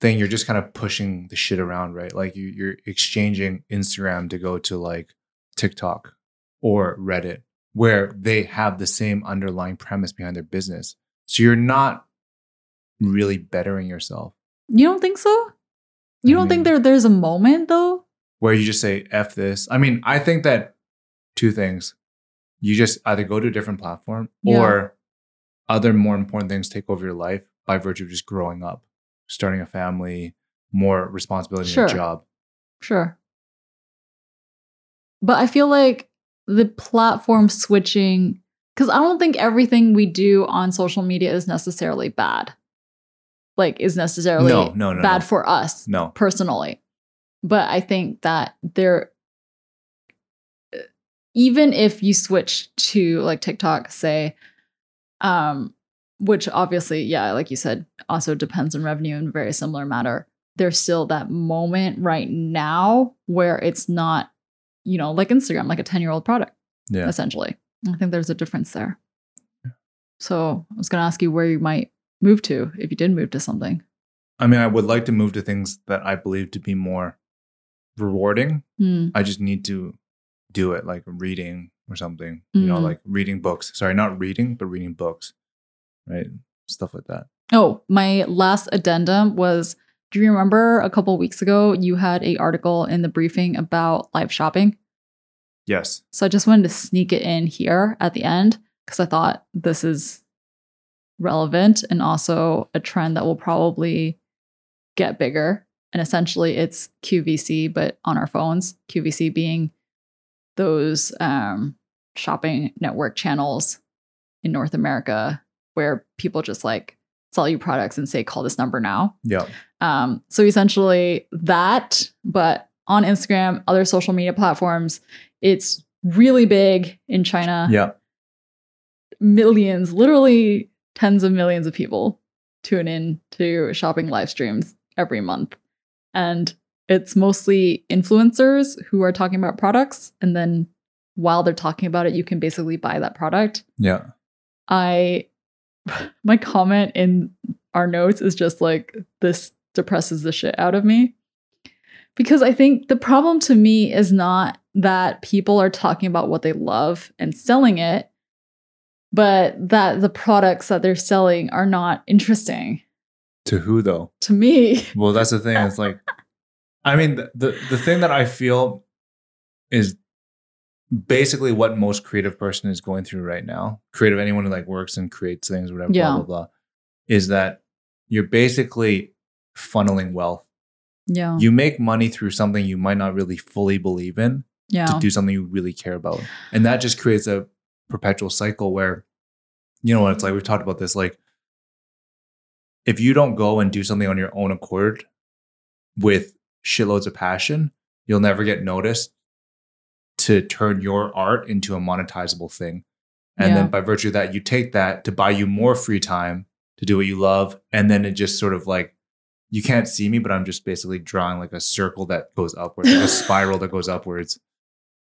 thing, you're just kind of pushing the shit around, right? Like you, you're exchanging Instagram to go to like TikTok or Reddit, where they have the same underlying premise behind their business. So you're not really bettering yourself. you don't think so? You I don't think mean- there there's a moment though? Where you just say F this. I mean, I think that two things. You just either go to a different platform Yeah. or other more important things take over your life by virtue of just growing up, starting a family, more responsibility in Sure. your job. Sure. But I feel like the platform switching, because I don't think everything we do on social media is necessarily bad. Like, is necessarily No, no, no, bad no. for us No. personally. But I think that there, even if you switch to like TikTok, say, um, which obviously, yeah, like you said, also depends on revenue in a very similar matter. There's still that moment right now where it's not, you know, like Instagram, like a 10 year old product, Yeah. essentially. I think there's a difference there. So I was going to ask you where you might move to if you did move to something. I mean, I would like to move to things that I believe to be more rewarding. Hmm. I just need to do it like reading or something, you know, Mhm. like reading books. Sorry, not reading, but reading books, right? Stuff like that. Oh, my last addendum was do you remember a couple weeks ago you had a article in the briefing about live shopping? Yes. So I just wanted to sneak it in here at the end because I thought this is relevant and also a trend that will probably get bigger And essentially it's QVC, but on our phones, QVC being those um, shopping network channels in North America where people just like sell you products and say, call this number now. Yeah. Um, so essentially that, but on Instagram, other social media platforms, it's really big in China. Yeah. Millions, literally tens of millions of people tune in to shopping live streams every month. And it's mostly influencers who are talking about products. And then while they're talking about it, you can basically buy that product. Yeah. I, my comment in our notes is just like, this depresses the shit out of me. Because I think the problem to me is not that people are talking about what they love and selling it, but that the products that they're selling are not interesting To who though? to me. Well, that's the thing. It's like, I mean, the, the the thing that I feel is basically what most creative person is going through right now. Creative, anyone who like works and creates things, whatever, Yeah. blah blah blah, is that you're basically funneling wealth. Yeah. You make money through something you might not really fully believe in Yeah. to do something you really care about, and that just creates a perpetual cycle where, you know what it's like. We've talked about this, like. If you don't go and do something on your own accord with shitloads of passion, you'll never get noticed to turn your art into a monetizable thing. And Yeah. then by virtue of that, you take that to buy you more free time to do what you love. And then it just sort of like, you can't see me, but I'm just basically drawing like a circle that goes upwards, like a spiral that goes upwards.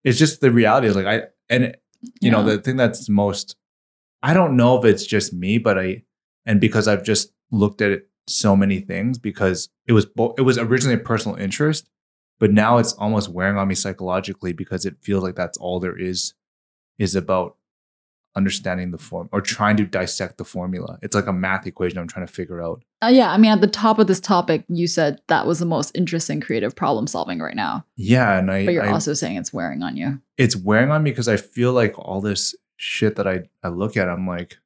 It's just the reality is like, I, and it- you know, the thing that's most, I don't know if it's just me, but I, and because I've just looked at it so many things because it was bo- it was originally a personal interest, but now it's almost wearing on me psychologically because it feels like that's all there is is about understanding the form or trying to dissect the formula. It's like a math equation I'm trying to figure out. Uh, yeah, I mean, at the top of this topic, you said that was the most interesting creative problem solving right now. Yeah, and I, But you're I also saying it's wearing on you. it's wearing on me because I feel like all this shit that I I look at, I'm like,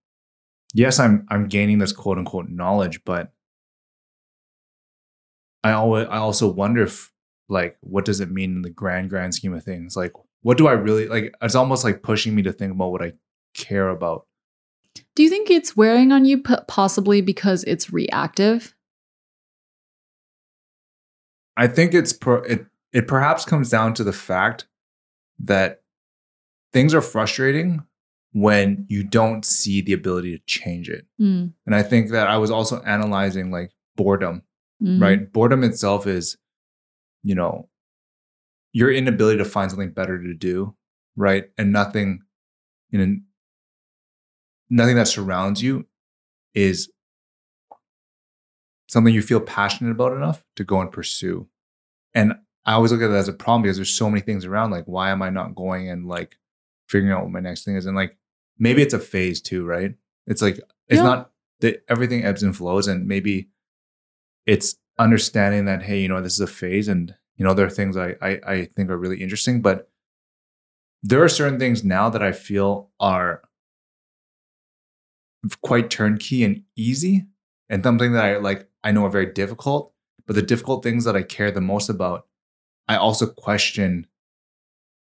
yes, I'm I'm gaining this quote unquote knowledge, but I always I also wonder if like what does it mean in the grand grand scheme of things? Like, what do I really like? It's almost like pushing me to think about what I care about. Do you think it's wearing on you possibly because it's reactive? I think it's per, it it perhaps comes down to the fact that things are frustrating when you don't see the ability to change it. Mm, And I think that I was also analyzing like boredom, mm, right? Boredom itself is, you know, your inability to find something better to do, right? And nothing, you know, nothing that surrounds you is something you feel passionate about enough to go and pursue. And I always look at that as a problem because there's so many things around. Like, why am I not going and like figuring out what my next thing is? And like, maybe it's a phase too, right? It's like it's Yeah. not that everything ebbs and flows, and maybe it's understanding that hey, you know, this is a phase, and you know, there are things I I, I think are really interesting, but there are certain things now that I feel are quite turnkey and easy, and something that I like I know are very difficult. But the difficult things that I care the most about, I also question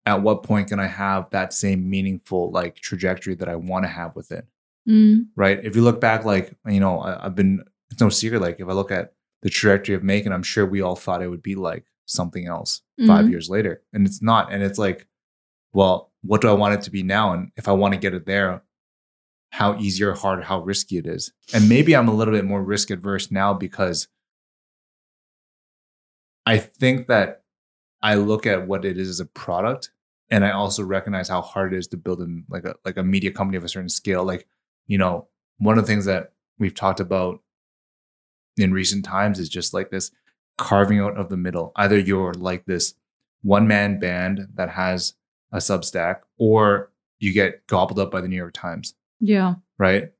at what point can I have that same meaningful like trajectory that I want to have with it mm, right? If you look back, like you know, I, I've been. It's no secret. Like if I look at the trajectory of MAEKAN, I'm sure we all thought it would be like something else five mhm. years later, and it's not. And it's like, well, what do I want it to be now? And if I want to get it there, how easy or hard, how risky it is. And maybe I'm a little bit more risk adverse now because I think that I look at what it is as a product, and I also recognize how hard it is to build a, like a like a media company of a certain scale. Like you know, one of the things that we've talked about in recent times is just like this carving out of the middle. Either you're like this one man band that has a Substack, or you get gobbled up by the New York Times, Yeah. right?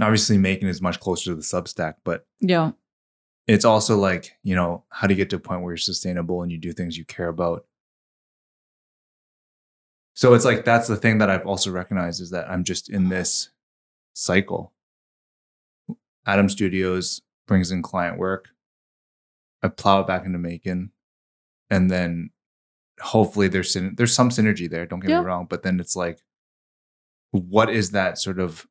Obviously, MAEKAN is much closer to the Substack, but Yeah. it's also like, you know, how do you get to a point where you're sustainable and you do things you care about? So it's like that's the thing that I've also recognized is that I'm just in this cycle. Adam Studios brings in client work. I plow it back into MAEKAN, and then hopefully there's there's some synergy there. Don't get Yeah. me wrong, but then it's like, what is that sort of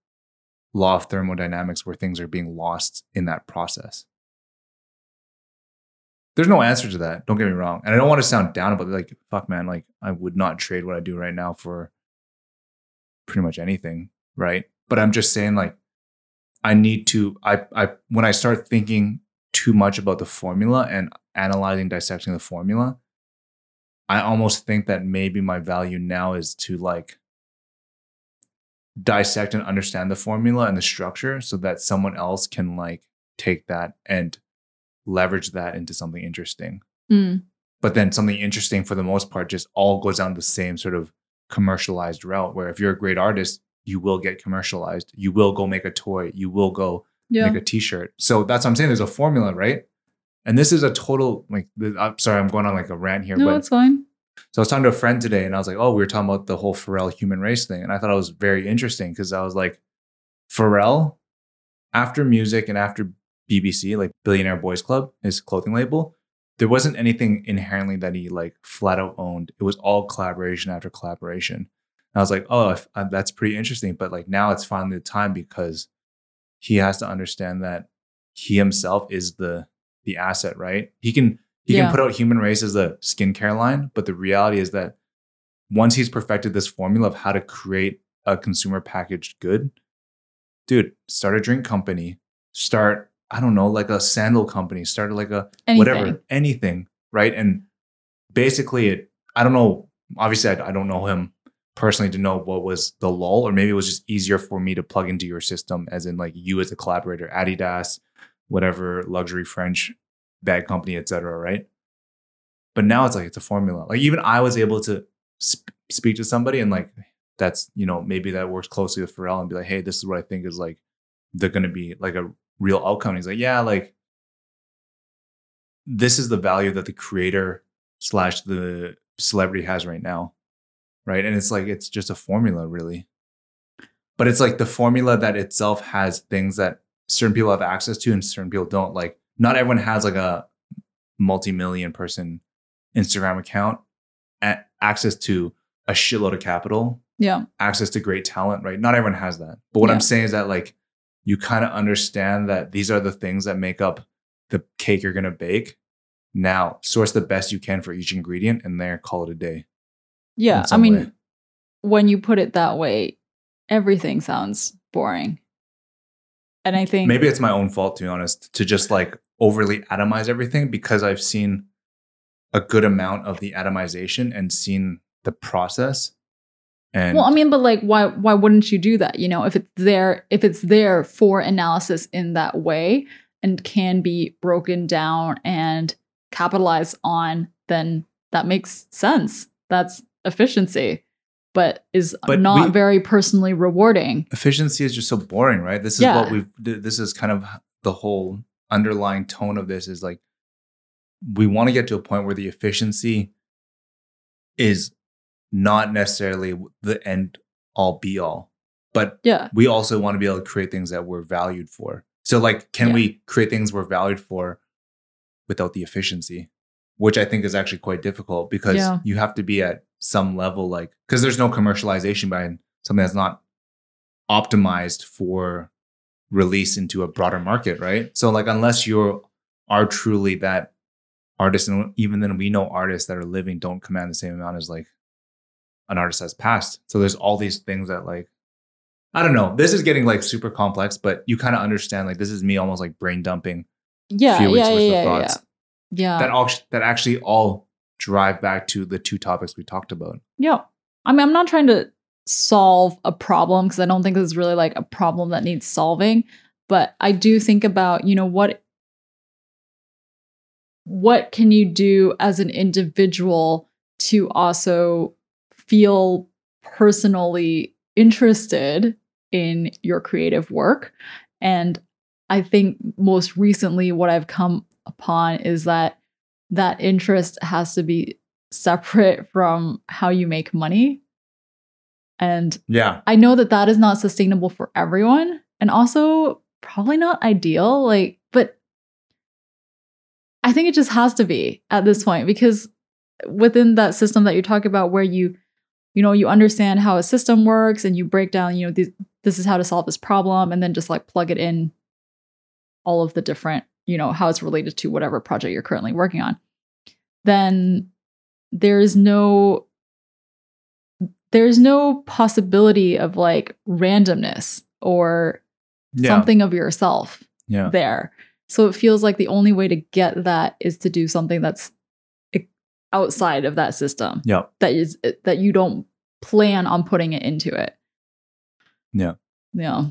law of thermodynamics where things are being lost in that process? There's no answer to that. Don't get me wrong, and I don't want to sound down about it. Like fuck, man. Like I would not trade what I do right now for pretty much anything, right? But I'm just saying, like, I need to. I I when I start thinking too much about the formula and analyzing, dissecting the formula, I almost think that maybe my value now is to like dissect and understand the formula and the structure so that someone else can like take that and leverage that into something interesting. Mm. But then something interesting for the most part just all goes down the same sort of commercialized route where if you're a great artist, you will get commercialized. You will go make a toy. You will go Yeah. make a t-shirt. So that's what I'm saying. There's a formula, right? And this is a total like. I'm sorry, I'm going on like a rant here, No, but it's fine. so I was talking to a friend today, and I was like, "Oh, we were talking about the whole Pharrell human race thing," and I thought it was very interesting because I was like, Pharrell, after music and after BBC, like Billionaire Boys Club, his clothing label, there wasn't anything inherently that he like flat out owned. It was all collaboration after collaboration. And I was like, "Oh, if, uh, that's pretty interesting," but like now it's finally the time because he has to understand that he himself is the the asset, right? He can he Yeah. can put out human race as a skincare line, but the reality is that once he's perfected this formula of how to create a consumer packaged good, dude, start a drink company, start, I don't know, like a sandal company, started like a Anything. whatever, anything, right? And basically, it, I don't know, obviously, I, I don't know him personally to know what was the lull, or maybe it was just easier for me to plug into your system, as in like you as a collaborator, Adidas, whatever luxury French bag company, etc. Right? But now it's like it's a formula. Like even I was able to sp- speak to somebody and like that's you know maybe that works closely with Pharrell and be like, hey, this is what I think is like they're going to be like a real outcome. And he's like, yeah, like this is the value that the creator slash the celebrity has right now, right? And it's like it's just a formula, really. But it's like the formula that itself has things that certain people have access to and certain people don't. Like not everyone has like a multi-million person Instagram account, access to a shitload of capital, Yeah. access to great talent, right? Not everyone has that. But what Yeah. I'm saying is that like you kind of understand that these are the things that make up the cake you're gonna bake. Now source the best you can for each ingredient and there call it a day. Yeah. I mean, way. when you put it that way, everything sounds boring. And I think Maybe it's my own fault to be honest, to just like overly atomize everything because I've seen a good amount of the atomization and seen the process. And well, I mean, but like why why wouldn't you do that? You know, if it's there, if it's there for analysis in that way and can be broken down and capitalized on, then that makes sense. That's efficiency, but is But not we- very personally rewarding. efficiency is just so boring, right? This is Yeah. what we've. This is kind of the whole underlying tone of this is like we want to get to a point where the efficiency is not necessarily the end all be all, but Yeah. we also want to be able to create things that we're valued for. So, like, can Yeah. we create things we're valued for without the efficiency? Which I think is actually quite difficult because Yeah. you have to be at some level, like, because there's no commercialization behind something that's not optimized for release into a broader market, right? So, like, unless you're are truly that artist, and even then, we know artists that are living don't command the same amount as like an artist has passed. So, there's all these things that, like, I don't know. This is getting like super complex, but you kind of understand. Like, this is me almost like brain dumping Yeah. few weeks Yeah. Yeah. of Yeah. Yeah. that all that actually all drive back to the two topics we talked about. Yeah. I mean, I'm not trying to solve a problem because I don't think this is really like a problem that needs solving. But I do think about, you know, what what can you do as an individual to also feel personally interested in your creative work? And I think most recently what I've come upon is that that interest has to be separate from how you make money. And Yeah, I know that that is not sustainable for everyone and also probably not ideal. Like, but I think it just has to be at this point because within that system that you talk about where you you know you understand how a system works and you break down you know this, this is how to solve this problem and then just like plug it in all of the different you know how it's related to whatever project you're currently working on then there's no there's no possibility of like randomness or Yeah. something of yourself Yeah. there. So it feels like the only way to get that is to do something that's outside of that system Yeah. that is that you don't plan on putting it into it. Yeah. Yeah.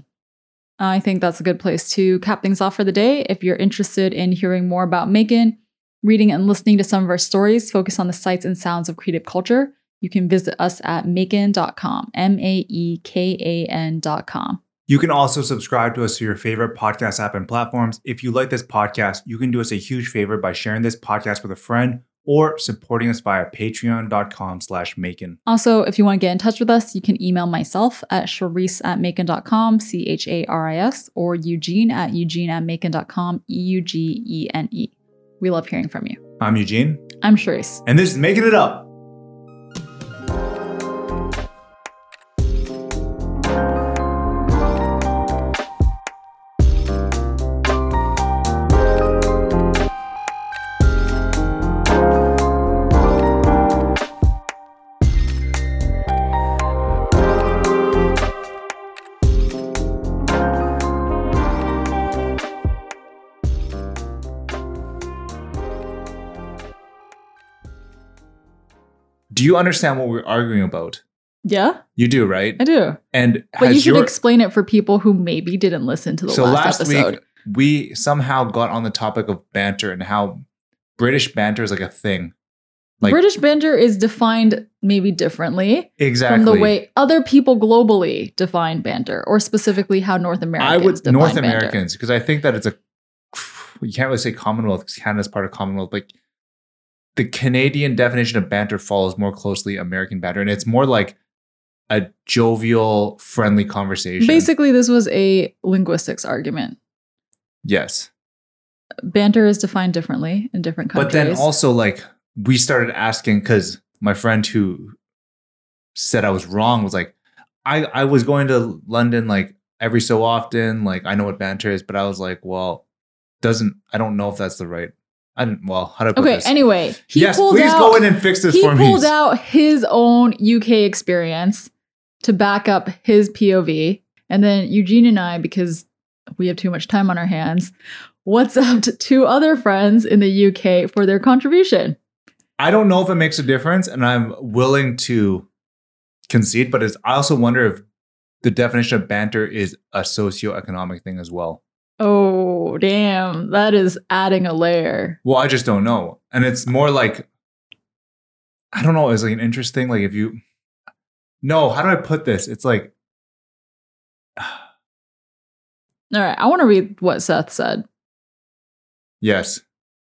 I think that's a good place to cap things off for the day. If you're interested in hearing more about MAEKAN, reading and listening to some of our stories, focus on the sights and sounds of creative culture, you can visit us at maekan.com, M A E K A N.com. You can also subscribe to us through your favorite podcast app and platforms. If you like this podcast, you can do us a huge favor by sharing this podcast with a friend or supporting us via patreon.com slash maekan. Also, if you want to get in touch with us, you can email myself at charisse at maekan.com, C H A R I S, or Eugene at eugene at maekan.com, E U G E N E. We love hearing from you. I'm Eugene, I'm Charisse. and this is Making It Up. You understand what we're arguing about? Yeah, You do, right? I do. And But you should your- explain it for people who maybe didn't listen to the so last, last episode. week we somehow got on the topic of banter and how British banter is like a thing. like- British banter is defined maybe differently Exactly. from the way other people globally define banter, or specifically how North Americans I would define North banter. Americans because I think that it's a you can't really say Commonwealth because Canada's part of Commonwealth, but the Canadian definition of banter follows more closely American banter, and it's more like a jovial, friendly conversation. Basically, this was a linguistics argument. yes, Banter is defined differently in different countries. but then also like we started asking because my friend who said I was wrong was like, I I was going to London like every so often, like I know what banter is, but I was like, well, doesn't I don't know if that's the right. I didn't. Well, how do I put okay. this? Anyway, he yes, pulled please out. go in and fix this he for me. He pulled out his own UK experience to back up his POV, and then Eugene and I, because we have too much time on our hands, WhatsApped two other friends in the UK for their contribution. I don't know if it makes a difference, and I'm willing to concede, but it's, I also wonder if the definition of banter is a socioeconomic thing as well. Oh, damn. That is adding a layer. Well, I just don't know. And it's more like, I don't know, it's like an interesting, like if you, no, how do I put this? It's like, All right. I want to read what Seth said. yes,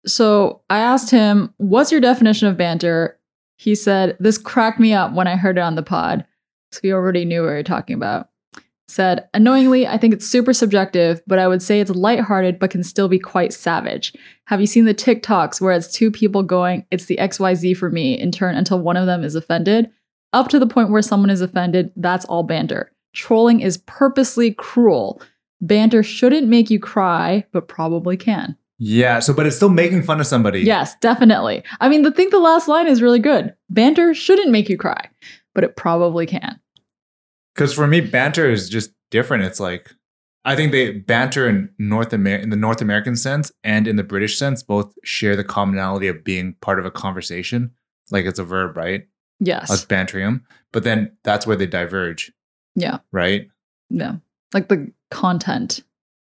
So I asked him, What's your definition of banter? He said, This cracked me up when I heard it on the pod. So we already knew what we were talking about. Said, Annoyingly, I think it's super subjective, but I would say it's lighthearted but can still be quite savage. Have you seen the TikToks where it's two people going, It's the XYZ for me, in turn until one of them is offended? Up to the point where someone is offended, that's all banter. Trolling is purposely cruel. Banter shouldn't make you cry, but probably can. yeah. So, but it's still making fun of somebody. Yes, definitely. I mean, the think the last line is really good. Banter shouldn't make you cry, but it probably can. Because for me, banter is just different. It's like I think they banter in North Amer- in the North American sense and in the British sense both share the commonality of being part of a conversation. Like it's a verb, right? Yes. Us bantering. But then that's where they diverge, yeah. right? Yeah. Like the content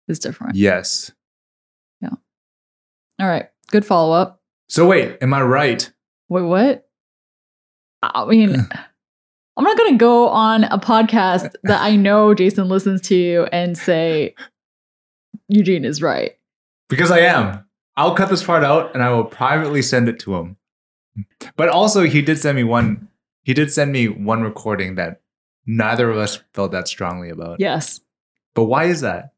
is different. Yes. Yeah. All right. Good follow up. So wait, am I right? Wait, what? I mean, I'm not going to go on a podcast that I know Jason listens to and say Eugene is right. Because I am. I'll cut this part out and I will privately send it to him. But also he did send me one he did send me one recording that neither of us felt that strongly about. Yes. But why is that?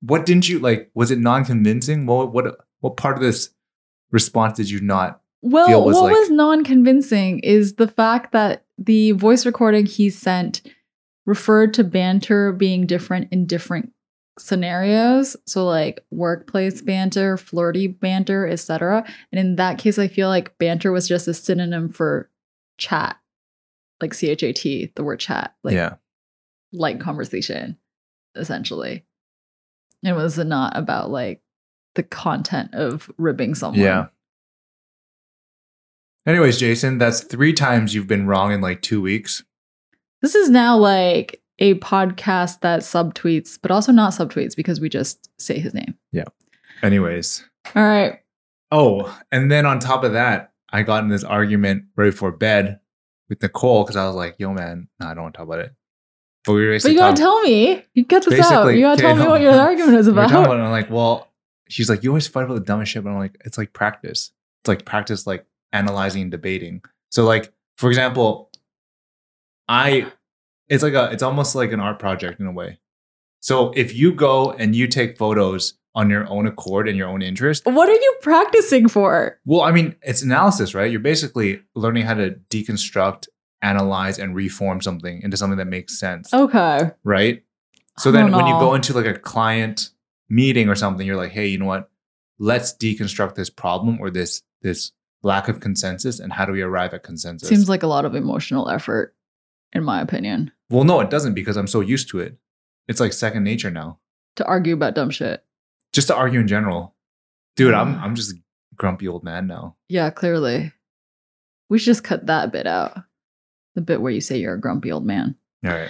What didn't you like? Was it non-convincing? What what what part of this response did you not? Well, was what like- was non-convincing is the fact that the voice recording he sent referred to banter being different in different scenarios. So like workplace banter, flirty banter, etc. And in that case, I feel like banter was just a synonym for chat, like C H A T, the word chat, like yeah. light conversation, essentially. It was not about like the content of ribbing someone. Yeah. Anyways, Jason, that's three times you've been wrong in like two weeks. This is now like a podcast that subtweets, but also not subtweets because we just say his name. Yeah. Anyways. All right. Oh, and then on top of that, I got in this argument right before bed with Nicole because I was like, yo, man, no, I don't want to talk about it. But we were But you gotta tell me. You cut this out. You gotta tell me what your argument is about. about and I'm like, well, she's like, you always fight about the dumbest shit. But I'm like, it's like practice. It's like practice, like analyzing debating. So, like, for example, I, it's like a, it's almost like an art project in a way. So if you go and you take photos on your own accord and your own interest, what are you practicing for? well, I mean, it's analysis, right? You're basically learning how to deconstruct, analyze, and reform something into something that makes sense, Okay. right? So then when you go into like a client meeting or something, you're like, hey, you know what? Let's deconstruct this problem or this this lack of consensus and how do we arrive at consensus? Seems like a lot of emotional effort, in my opinion, well, no, it doesn't because I'm so used to it. It's like second nature now. to argue about dumb shit. Just to argue in general. Dude, I'm Mm. I'm just a grumpy old man now. Yeah, clearly. We should just cut that bit out. The bit where you say you're a grumpy old man. All right.